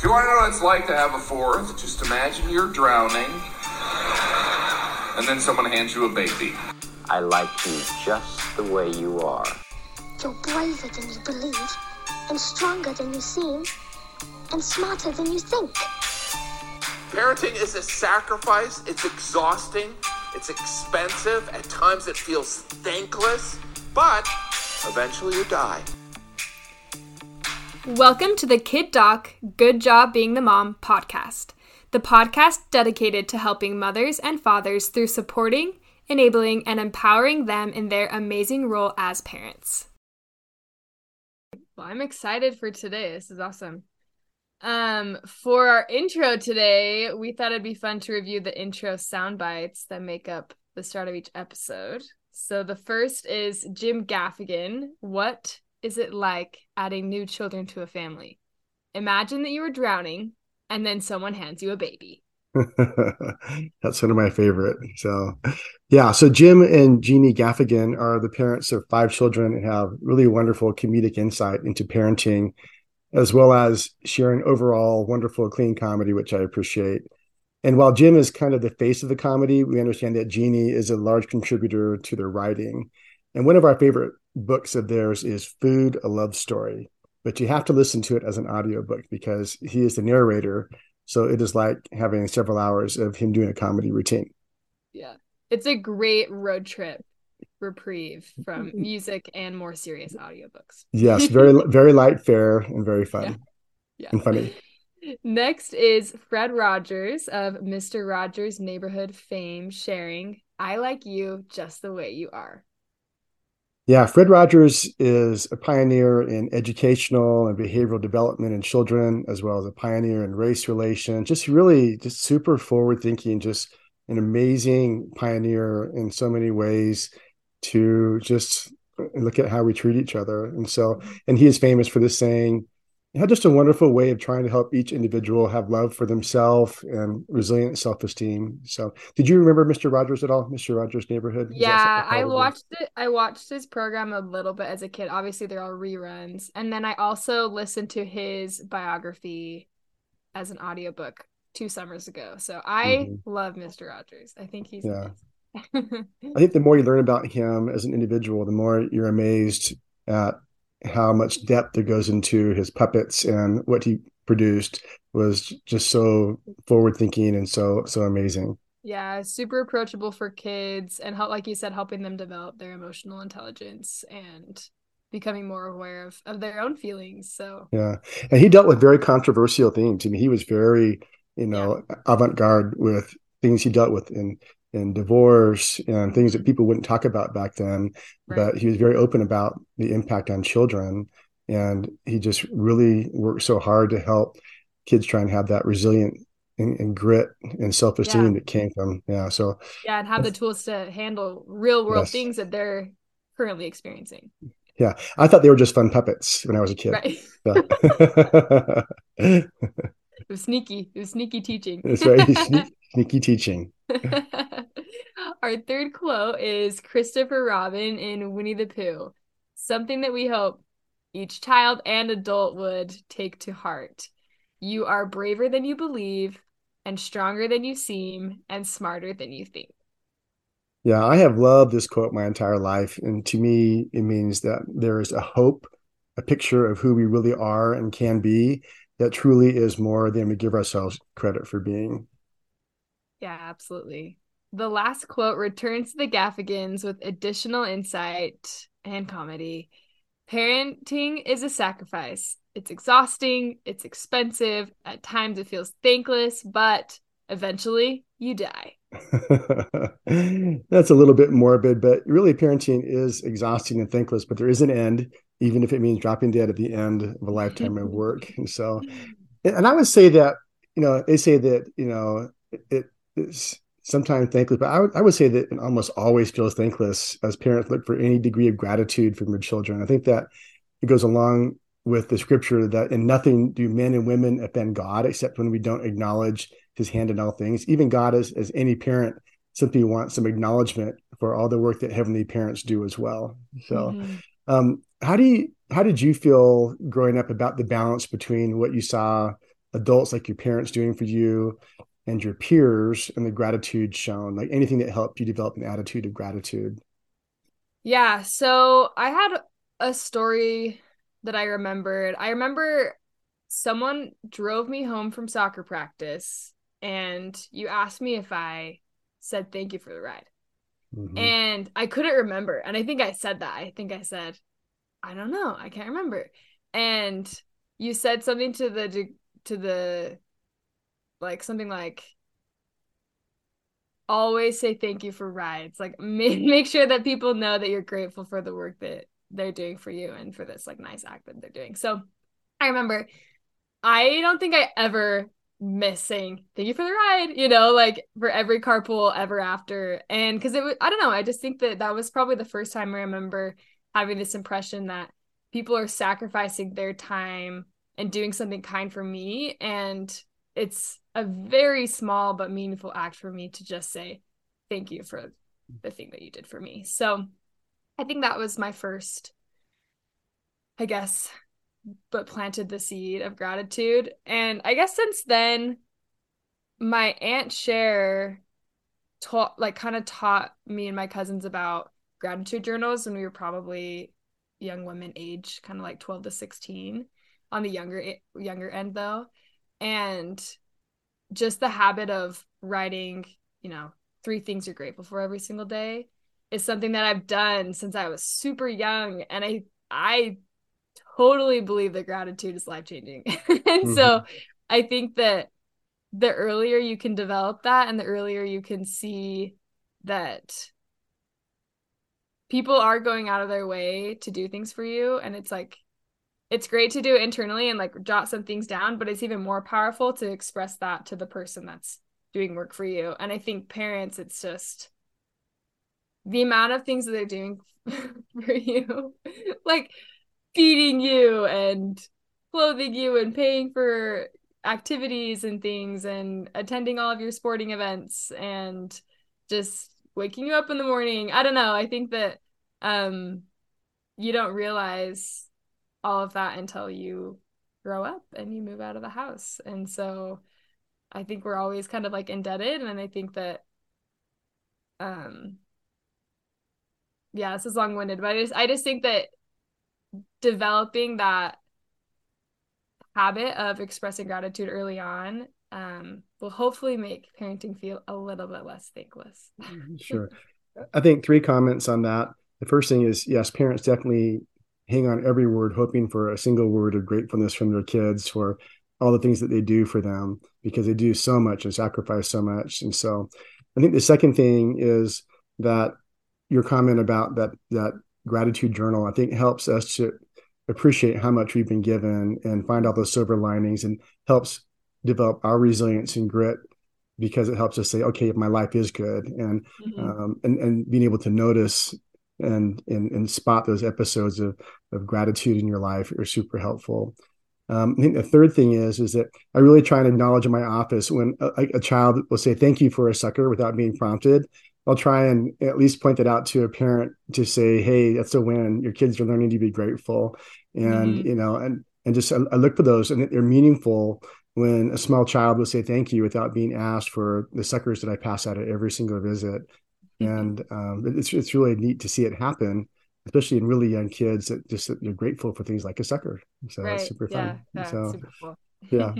If you want to know what it's like to have a fourth, just imagine you're drowning, and then someone hands you a baby. I like you just the way you are. You're braver than you believe, and stronger than you seem, and smarter than you think. Parenting is a sacrifice. It's exhausting. It's expensive. At times it feels thankless, but eventually you die. Welcome to the Kid Doc Good Job Being the Mom podcast, the podcast dedicated to helping mothers and fathers through supporting, enabling, and empowering them in their amazing role as parents. Well, I'm excited for today. This is awesome. Um, for our intro today, we thought it'd be fun to review the intro sound bites that make up the start of each episode. So the first is Jim Gaffigan. What is it like adding new children to a family? Imagine that you were drowning and then someone hands you a baby. That's one of my favorite. So, yeah. So Jim and Jeannie Gaffigan are the parents of five children and have really wonderful comedic insight into parenting, as well as sharing overall wonderful clean comedy, which I appreciate. And while Jim is kind of the face of the comedy, we understand that Jeannie is a large contributor to their writing. And one of our favorite books of theirs is Food, a Love Story, but you have to listen to it as an audiobook because he is the narrator. So it is like having several hours of him doing a comedy routine. Yeah. It's a great road trip reprieve from music and more serious audiobooks. yes, very very light fare and very fun. Yeah. yeah. And funny. Next is Fred Rogers of Mr. Rogers Neighborhood fame sharing I like you just the way you are. Yeah, Fred Rogers is a pioneer in educational and behavioral development in children, as well as a pioneer in race relations. Just really, just super forward thinking, just an amazing pioneer in so many ways to just look at how we treat each other. And so, and he is famous for this saying, had just a wonderful way of trying to help each individual have love for themselves and resilient self-esteem. So, did you remember Mr. Rogers at all? Mr. Rogers' Neighborhood? Yeah, I watched it. I watched his program a little bit as a kid. Obviously, they're all reruns, and then I also listened to his biography as an audiobook two summers ago. So I mm-hmm. love Mr. Rogers. I think he's yeah. I think the more you learn about him as an individual, the more you're amazed at how much depth there goes into his puppets and what he produced was just so forward thinking and so so amazing. Yeah super approachable for kids and help like you said helping them develop their emotional intelligence and becoming more aware of, of their own feelings so. Yeah and he dealt with very controversial themes i mean he was very you know yeah. avant-garde with things he dealt with in and divorce and things that people wouldn't talk about back then. Right. But he was very open about the impact on children. And he just really worked so hard to help kids try and have that resilient and, and grit and self esteem yeah. that came from, yeah. So, yeah, and have the tools to handle real world yes. things that they're currently experiencing. Yeah, I thought they were just fun puppets when I was a kid. Right. it was sneaky. It was sneaky teaching. That's right. Sneaky, sneaky teaching. Our third quote is Christopher Robin in Winnie the Pooh. Something that we hope each child and adult would take to heart. You are braver than you believe, and stronger than you seem, and smarter than you think. Yeah, I have loved this quote my entire life. And to me, it means that there is a hope, a picture of who we really are and can be that truly is more than we give ourselves credit for being. Yeah, absolutely. The last quote returns to the Gaffigans with additional insight and comedy. Parenting is a sacrifice. It's exhausting, it's expensive, at times it feels thankless, but eventually you die. That's a little bit morbid, but really parenting is exhausting and thankless, but there is an end, even if it means dropping dead at the end of a lifetime of work. And so, and I would say that, you know, they say that, you know, it, it's sometimes thankless, but I would, I would say that it almost always feels thankless as parents look for any degree of gratitude from their children. I think that it goes along with the scripture that in nothing do men and women offend God except when we don't acknowledge his hand in all things. Even God, as, as any parent, simply wants some acknowledgement for all the work that heavenly parents do as well. So, mm-hmm. um, how do you, how did you feel growing up about the balance between what you saw adults like your parents doing for you and your peers and the gratitude shown like anything that helped you develop an attitude of gratitude? Yeah so i had a story that i remembered. I remember someone drove me home from soccer practice and you asked me if i said thank you for the ride. Mm-hmm. and i couldn't remember and i think i said that. I think i said i don't know i can't remember. And you said something to the to the like something like always say thank you for rides. Like make, make sure that people know that you're grateful for the work that they're doing for you and for this like nice act that they're doing. So i remember i don't think i ever miss saying thank you for the ride you know like for every carpool ever after. And because it was i don't know i just think that that was probably the first time i remember having this impression that people are sacrificing their time and doing something kind for me. And it's a very small but meaningful act for me to just say thank you for the thing that you did for me. So I think that was my first, I guess, but planted the seed of gratitude. And I guess since then, my aunt Cher taught, like, kind of taught me and my cousins about gratitude journals when we were probably young women age, kind of like 12 to 16 on the younger younger end though and just the habit of writing, you know, three things you're grateful for every single day is something that I've done since I was super young and I I totally believe that gratitude is life changing. and mm-hmm. so I think that the earlier you can develop that and the earlier you can see that people are going out of their way to do things for you and it's like it's great to do it internally and like jot some things down, but it's even more powerful to express that to the person that's doing work for you. And I think parents, it's just the amount of things that they're doing for you, like feeding you and clothing you and paying for activities and things and attending all of your sporting events and just waking you up in the morning. I don't know. I think that um you don't realize all of that until you grow up and you move out of the house. And so I think we're always kind of like indebted and I think that um yeah, this is long-winded, but I just I just think that developing that habit of expressing gratitude early on um, will hopefully make parenting feel a little bit less thankless. Mm-hmm, sure. I think three comments on that. The first thing is yes, parents definitely hang on every word, hoping for a single word of gratefulness from their kids for all the things that they do for them because they do so much and sacrifice so much. And so I think the second thing is that your comment about that that gratitude journal, I think helps us to appreciate how much we've been given and find all those silver linings and helps develop our resilience and grit because it helps us say, okay, if my life is good, and mm-hmm. um, and and being able to notice and and and spot those episodes of of gratitude in your life are super helpful. Um, I think the third thing is is that I really try and acknowledge in my office when a, a, child will say thank you for a sucker without being prompted. I'll try and at least point that out to a parent to say, "Hey, that's a win. Your kids are learning to be grateful," and mm-hmm. you know, and and just I, I look for those, and they're meaningful when a small child will say thank you without being asked for the suckers that I pass out at every single visit and um, it's it's really neat to see it happen, especially in really young kids that just that they're grateful for things like a sucker. So right. it's super fun. Yeah, so super cool. yeah.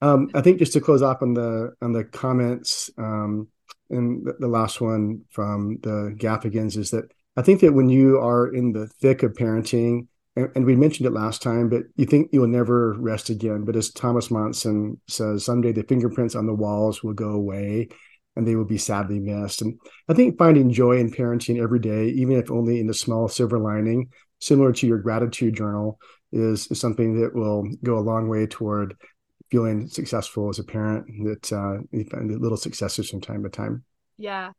Um, I think just to close off on the on the comments, um, and the, the last one from the Gaffigans is that I think that when you are in the thick of parenting, and, and we mentioned it last time, but you think you will never rest again. But as Thomas Monson says, someday the fingerprints on the walls will go away and they will be sadly missed. And I think finding joy in parenting every day, even if only in the small silver lining, similar to your gratitude journal, is, is something that will go a long way toward feeling successful as a parent. That uh, you find little successes from time to time. Yeah,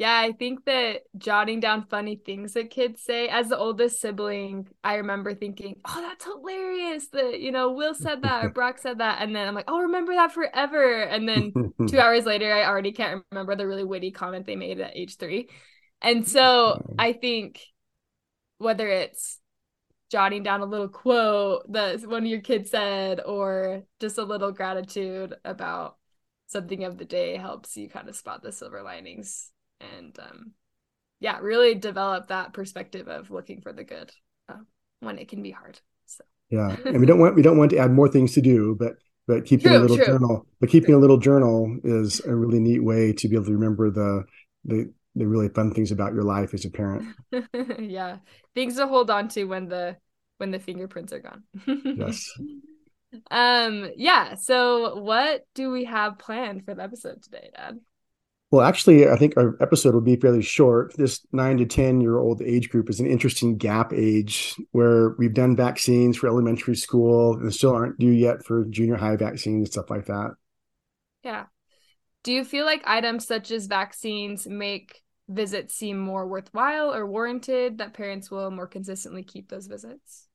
yeah, I think that jotting down funny things that kids say as the oldest sibling, I remember thinking, "Oh, that's hilarious!" That you know, Will said that or Brock said that, and then I'm like, "I'll remember that forever." And then two hours later, I already can't remember the really witty comment they made at age three. And so I think whether it's jotting down a little quote that one of your kids said, or just a little gratitude about something of the day helps you kind of spot the silver linings and um, yeah, really develop that perspective of looking for the good uh, when it can be hard. So yeah, and we don't want we don't want to add more things to do, but but keeping true, a little true. journal, but keeping true. a little journal is a really neat way to be able to remember the the the really fun things about your life as a parent. yeah, things to hold on to when the when the fingerprints are gone. yes. Um. Yeah. So, what do we have planned for the episode today, Dad? Well, actually, I think our episode will be fairly short. This nine to 10 year old age group is an interesting gap age where we've done vaccines for elementary school and still aren't due yet for junior high vaccines and stuff like that. Yeah. Do you feel like items such as vaccines make visits seem more worthwhile or warranted that parents will more consistently keep those visits?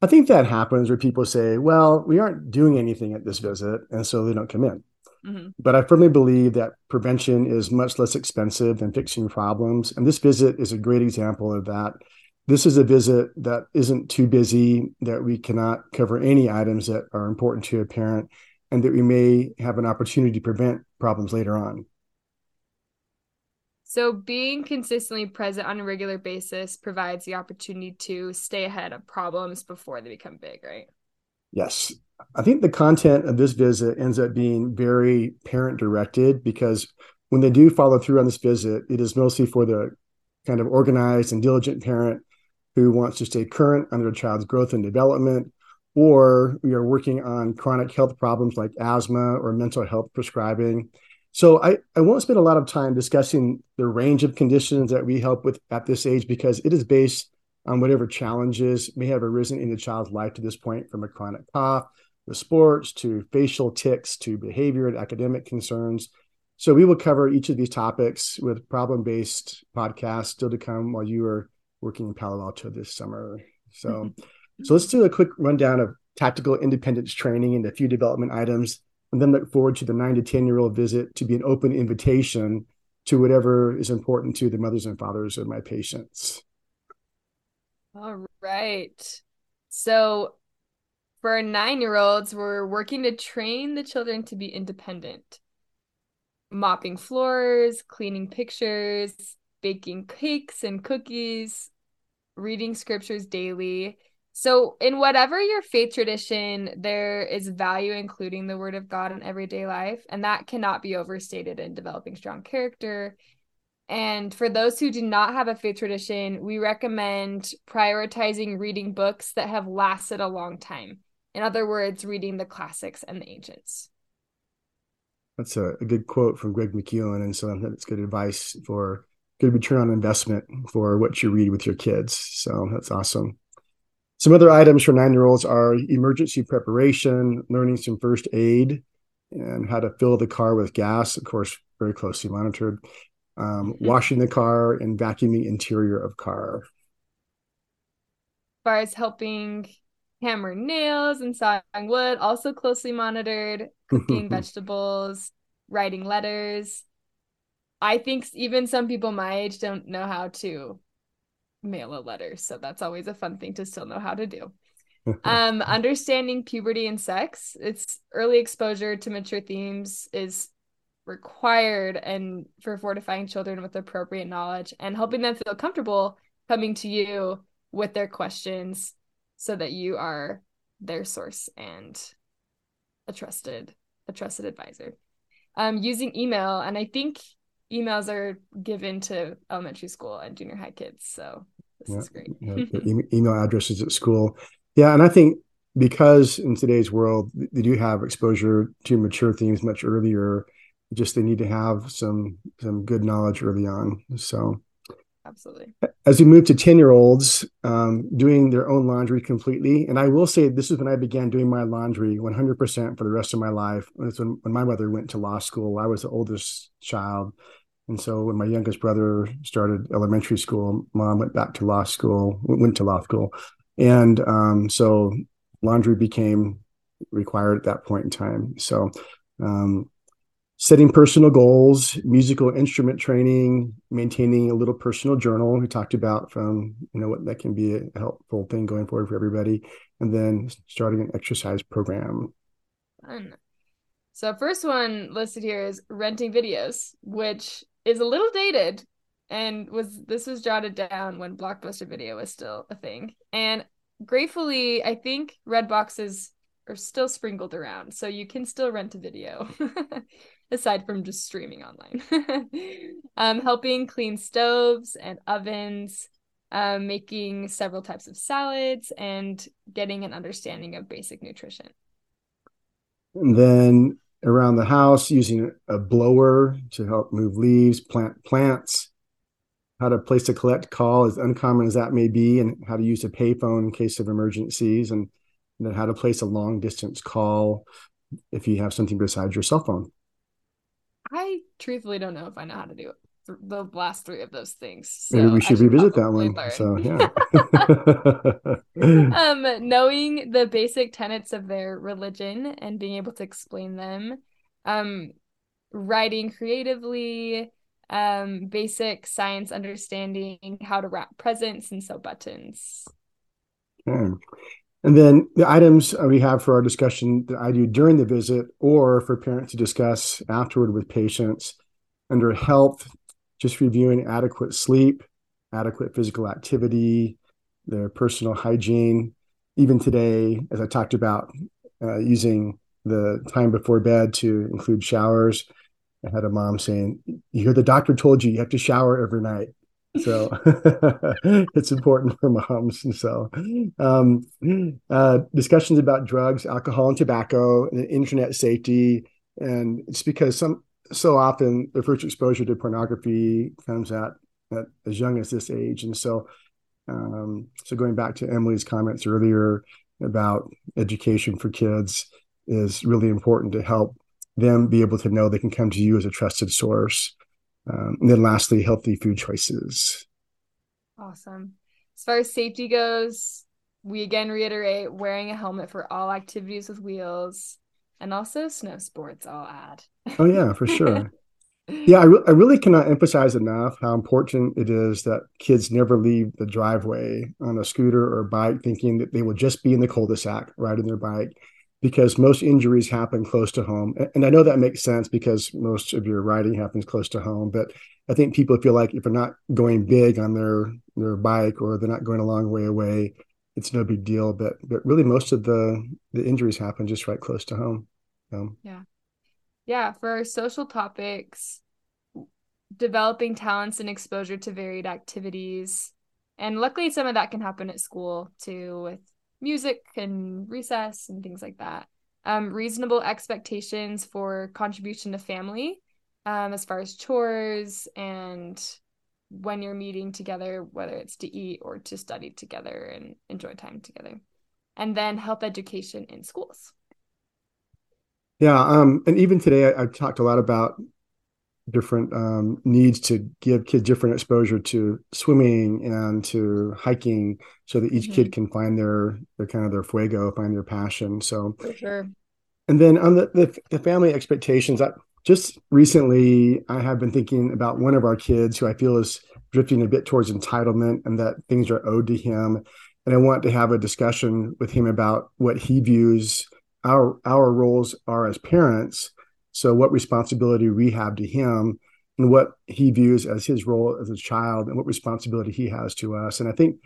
I think that happens where people say, well, we aren't doing anything at this visit, and so they don't come in. Mm-hmm. But I firmly believe that prevention is much less expensive than fixing problems. And this visit is a great example of that. This is a visit that isn't too busy, that we cannot cover any items that are important to a parent, and that we may have an opportunity to prevent problems later on. So, being consistently present on a regular basis provides the opportunity to stay ahead of problems before they become big, right? Yes. I think the content of this visit ends up being very parent directed because when they do follow through on this visit, it is mostly for the kind of organized and diligent parent who wants to stay current on their child's growth and development, or we are working on chronic health problems like asthma or mental health prescribing. So I, I won't spend a lot of time discussing the range of conditions that we help with at this age because it is based on whatever challenges may have arisen in the child's life to this point, from a chronic cough with sports to facial tics to behavior and academic concerns. So we will cover each of these topics with problem-based podcasts still to come while you are working in Palo Alto this summer. So, mm-hmm. so let's do a quick rundown of tactical independence training and a few development items, and then look forward to the nine to ten year old visit to be an open invitation to whatever is important to the mothers and fathers of my patients. All right. So for our nine year olds, we're working to train the children to be independent, mopping floors, cleaning pictures, baking cakes and cookies, reading scriptures daily. So, in whatever your faith tradition, there is value including the word of God in everyday life, and that cannot be overstated in developing strong character. And for those who do not have a faith tradition, we recommend prioritizing reading books that have lasted a long time. In other words, reading the classics and the ancients. That's a, a good quote from Greg McKeown. And so that's good advice for good return on investment for what you read with your kids. So that's awesome. Some other items for nine year olds are emergency preparation, learning some first aid, and how to fill the car with gas, of course, very closely monitored, um, mm-hmm. washing the car, and vacuuming interior of car. As far as helping hammer nails and sawing wood, also closely monitored, cooking vegetables, writing letters. I think even some people my age don't know how to mail a letter, so that's always a fun thing to still know how to do. um, understanding puberty and sex, its early exposure to mature themes is required and for fortifying children with appropriate knowledge and helping them feel comfortable coming to you with their questions so that you are their source and a trusted a trusted advisor. Um using email and i think emails are given to elementary school and junior high kids so this yeah, is great. yeah, email addresses at school. Yeah and i think because in today's world they do have exposure to mature themes much earlier just they need to have some some good knowledge early on so absolutely. As we move to 10 year olds um, doing their own laundry completely, and I will say this is when I began doing my laundry 100% for the rest of my life. It's when, when my mother went to law school. I was the oldest child. And so when my youngest brother started elementary school, mom went back to law school, went to law school. And um, so laundry became required at that point in time. So, um, setting personal goals, musical instrument training, maintaining a little personal journal. We talked about from you know what that can be a helpful thing going forward for everybody, and then starting an exercise program. Fun. So first one listed here is renting videos, which is a little dated and was this was jotted down when Blockbuster Video was still a thing. And gratefully, I think red boxes are still sprinkled around, so you can still rent a video. aside from just streaming online. um, helping clean stoves and ovens, um, making several types of salads, and getting an understanding of basic nutrition. And then around the house, using a blower to help move leaves, plant plants, how to place a collect call, as uncommon as that may be, and how to use a payphone in case of emergencies, and then how to place a long distance call if you have something besides your cell phone. I truthfully don't know if I know how to do th- the last three of those things. So Maybe we should, should revisit that one. Learn. So yeah. um, knowing the basic tenets of their religion and being able to explain them, um, writing creatively, um, basic science understanding, how to wrap presents and sew buttons. Okay. And then the items we have for our discussion that I do during the visit or for parents to discuss afterward with patients under health, just reviewing adequate sleep, adequate physical activity, their personal hygiene. Even today, as I talked about, uh, using the time before bed to include showers. I had a mom saying, You hear the doctor told you you have to shower every night so it's important for moms and so um, uh, discussions about drugs alcohol and tobacco and internet safety and it's because some so often the first exposure to pornography comes at, at as young as this age and so um, so going back to emily's comments earlier about education for kids is really important to help them be able to know they can come to you as a trusted source um, and then lastly, healthy food choices. Awesome. As far as safety goes, we again reiterate wearing a helmet for all activities with wheels and also snow sports, I'll add. oh, yeah, for sure. yeah, I, re- I really cannot emphasize enough how important it is that kids never leave the driveway on a scooter or bike thinking that they will just be in the cul-de-sac riding their bike because most injuries happen close to home. And I know that makes sense because most of your riding happens close to home. But I think people feel like if they're not going big on their their bike or they're not going a long way away, it's no big deal. But but really, most of the the injuries happen just right close to home. Um, yeah, yeah. For social topics, developing talents and exposure to varied activities, and luckily, some of that can happen at school too with music and recess and things like that. Um, reasonable expectations for contribution to family um, as far as chores and when you're meeting together, whether it's to eat or to study together and enjoy time together. And then health education in schools. Yeah. Um, and even today, I, I've talked a lot about different um, needs to give kids different exposure to swimming and to hiking so that each mm-hmm. kid can find their their kind of their fuego find their passion. So For sure. and then on the, the, the family expectations I, just recently i have been thinking about one of our kids who i feel is drifting a bit towards entitlement and that things are owed to him. And i want to have a discussion with him about what he views our our roles are as parents so, what responsibility we have to him and what he views as his role as a child and what responsibility he has to us. And I think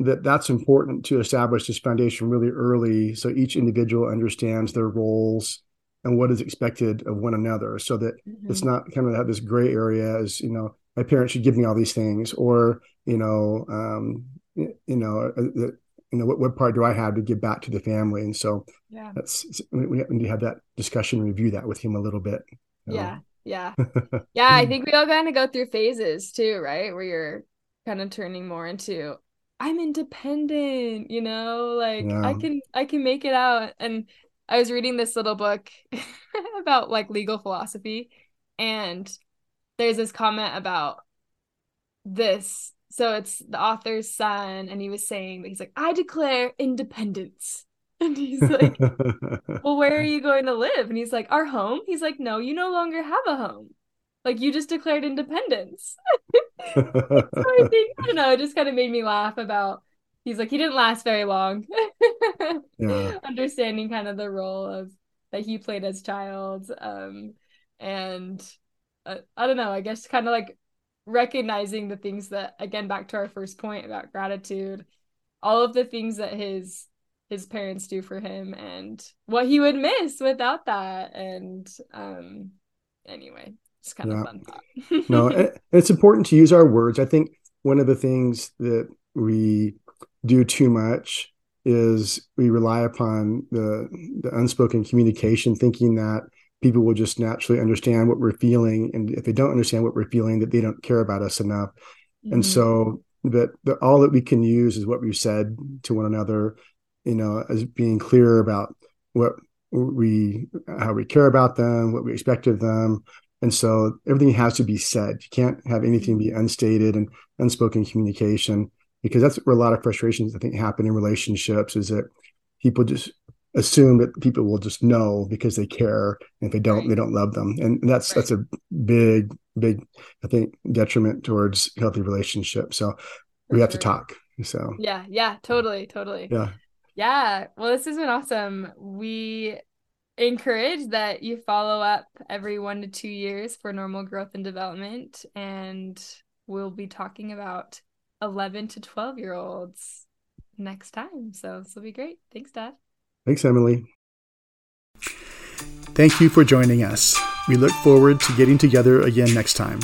that that's important to establish this foundation really early so each individual understands their roles and what is expected of one another so that mm-hmm. it's not kind of have this gray area as you know my parents should give me all these things or you know um, you know uh, you know what, what part do i have to give back to the family? And so yeah. that's we need to have that discussion review that with him a little bit you know? yeah yeah. Yeah i think we all kind of go through phases too right? Where you're kind of turning more into i'm independent you know? Like yeah. i can i can make it out. And i was reading this little book about like legal philosophy and there's this comment about this so it's the author's son and he was saying that he's like i declare independence And he's like, Well, where are you going to live? And he's like, Our home. He's like, No, you no longer have a home. Like you just declared independence. so I think, I don't know, it just kind of made me laugh about he's like, he didn't last very long. yeah. Understanding kind of the role of that he played as child. Um, and uh, I don't know, I guess kind of like recognizing the things that again back to our first point about gratitude all of the things that his his parents do for him and what he would miss without that and um anyway it's kind Yeah. of fun thought no, it- it's important to use our words. I think one of the things that we do too much is we rely upon the the unspoken communication, thinking that people will just naturally understand what we're feeling, and if they don't understand what we're feeling, that they don't care about us enough. And Mhm. so that the, all that we can use is what we've said to one another, you know, as being clear about what we how we care about them, what we expect of them. And so everything has to be said. You can't have anything be unstated and unspoken communication because that's where a lot of frustrations I think happen in relationships is that people just assume that people will just know because they care. And if they don't, Right. they don't love them. And that's that's a big, big, I think, detriment towards healthy relationships. So For we have to talk. So yeah yeah totally totally yeah. Yeah, well, this has been awesome. We encourage that you follow up every one to two years for normal growth and development. And we'll be talking about 11 to 12 year olds next time. So this will be great. Thanks, Dad. Thanks, Emily. Thank you for joining us. We look forward to getting together again next time.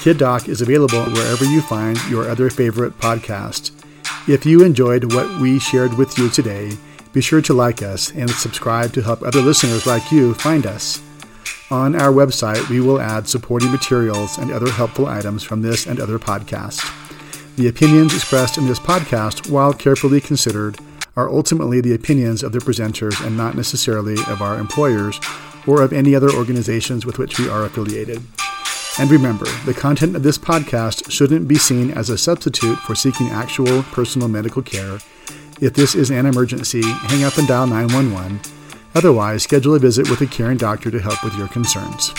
Kid Doc is available wherever you find your other favorite podcast. If you enjoyed what we shared with you today, be sure to like us and subscribe to help other listeners like you find us. On our website, we will add supporting materials and other helpful items from this and other podcasts. The opinions expressed in this podcast, while carefully considered, are ultimately the opinions of the presenters and not necessarily of our employers or of any other organizations with which we are affiliated. And remember, the content of this podcast shouldn't be seen as a substitute for seeking actual personal medical care. If this is an emergency, hang up and dial 911. Otherwise, schedule a visit with a caring doctor to help with your concerns.